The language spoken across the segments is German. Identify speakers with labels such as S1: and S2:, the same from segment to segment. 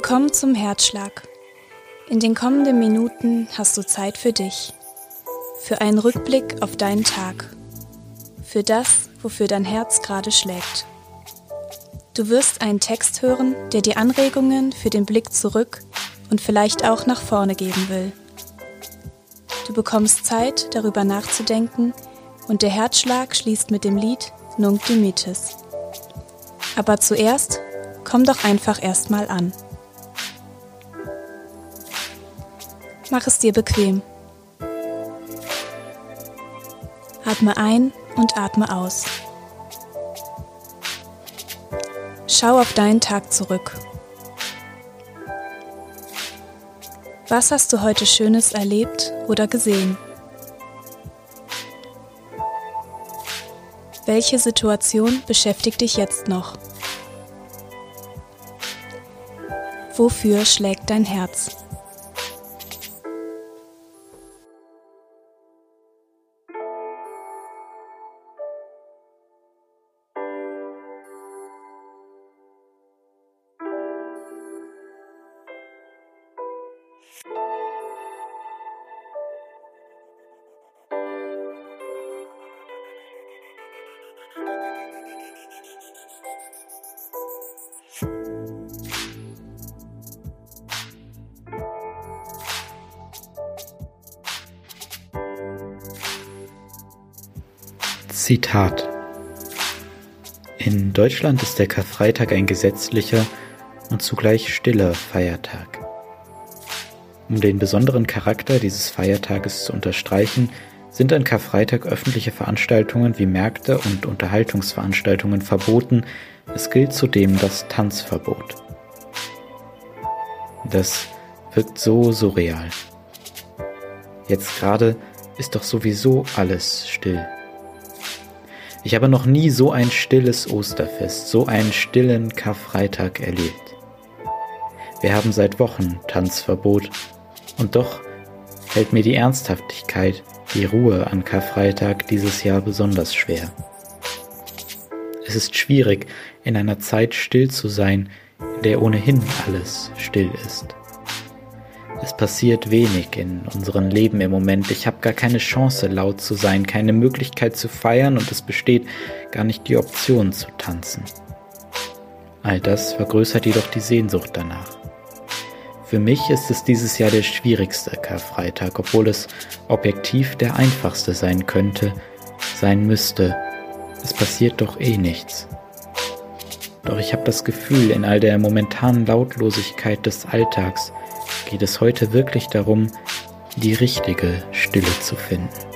S1: Willkommen zum Herzschlag. In den kommenden Minuten hast du Zeit für dich, für einen Rückblick auf deinen Tag, für das, wofür dein Herz gerade schlägt. Du wirst einen Text hören, der dir Anregungen für den Blick zurück und vielleicht auch nach vorne geben will. Du bekommst Zeit, darüber nachzudenken und der Herzschlag schließt mit dem Lied Nunc Dimittis. Aber zuerst komm doch einfach erstmal an. Mach es dir bequem. Atme ein und atme aus. Schau auf deinen Tag zurück. Was hast du heute Schönes erlebt oder gesehen? Welche Situation beschäftigt dich jetzt noch? Wofür schlägt dein Herz?
S2: Zitat In Deutschland ist der Karfreitag ein gesetzlicher und zugleich stiller Feiertag. Um den besonderen Charakter dieses Feiertages zu unterstreichen, sind an Karfreitag öffentliche Veranstaltungen wie Märkte und Unterhaltungsveranstaltungen verboten, es gilt zudem das Tanzverbot. Das wirkt so surreal. Jetzt gerade ist doch sowieso alles still. Ich habe noch nie so ein stilles Osterfest, so einen stillen Karfreitag erlebt. Wir haben seit Wochen Tanzverbot und doch fällt mir die Ernsthaftigkeit, die Ruhe an Karfreitag dieses Jahr besonders schwer. Es ist schwierig, in einer Zeit still zu sein, in der ohnehin alles still ist. Passiert wenig in unserem Leben im Moment. Ich habe gar keine Chance, laut zu sein, keine Möglichkeit zu feiern und es besteht gar nicht die Option zu tanzen. All das vergrößert jedoch die Sehnsucht danach. Für mich ist es dieses Jahr der schwierigste Karfreitag, obwohl es objektiv der einfachste sein könnte, sein müsste. Es passiert doch eh nichts. Doch ich habe das Gefühl, in all der momentanen Lautlosigkeit des Alltags geht es heute wirklich darum, die richtige Stille zu finden.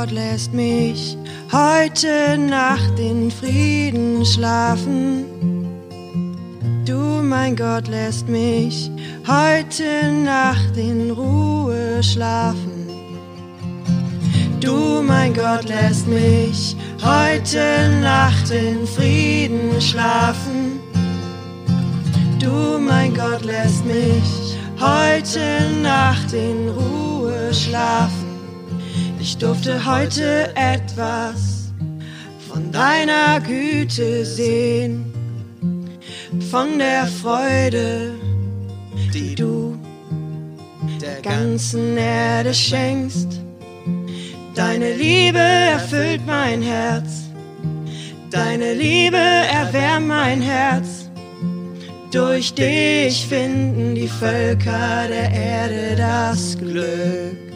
S3: Gott lässt mich heute Nacht in Frieden schlafen. Du, mein Gott, lässt mich heute Nacht in Ruhe schlafen. Du, mein Gott, lässt mich heute Nacht in Frieden schlafen. Du, mein Gott, lässt mich heute Nacht in Ruhe schlafen. Ich durfte heute etwas von deiner Güte sehen, von der Freude, die du der ganzen Erde schenkst. Deine Liebe erfüllt mein Herz, deine Liebe erwärmt mein Herz. Durch dich finden die Völker der Erde das Glück.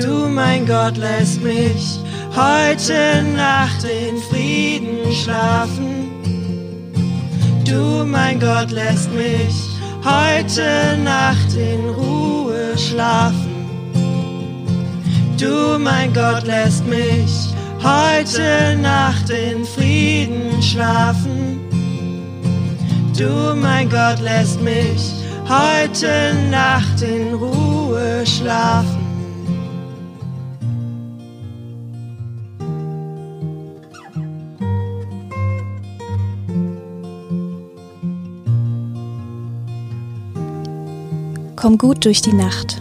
S3: Du, mein Gott, lässt mich heute Nacht in Frieden schlafen. Du, mein Gott, lässt mich heute Nacht in Ruhe schlafen. Du, mein Gott, lässt mich heute Nacht in Frieden schlafen. Du, mein Gott, lässt mich heute Nacht in Ruhe schlafen.
S1: Komm gut durch die Nacht.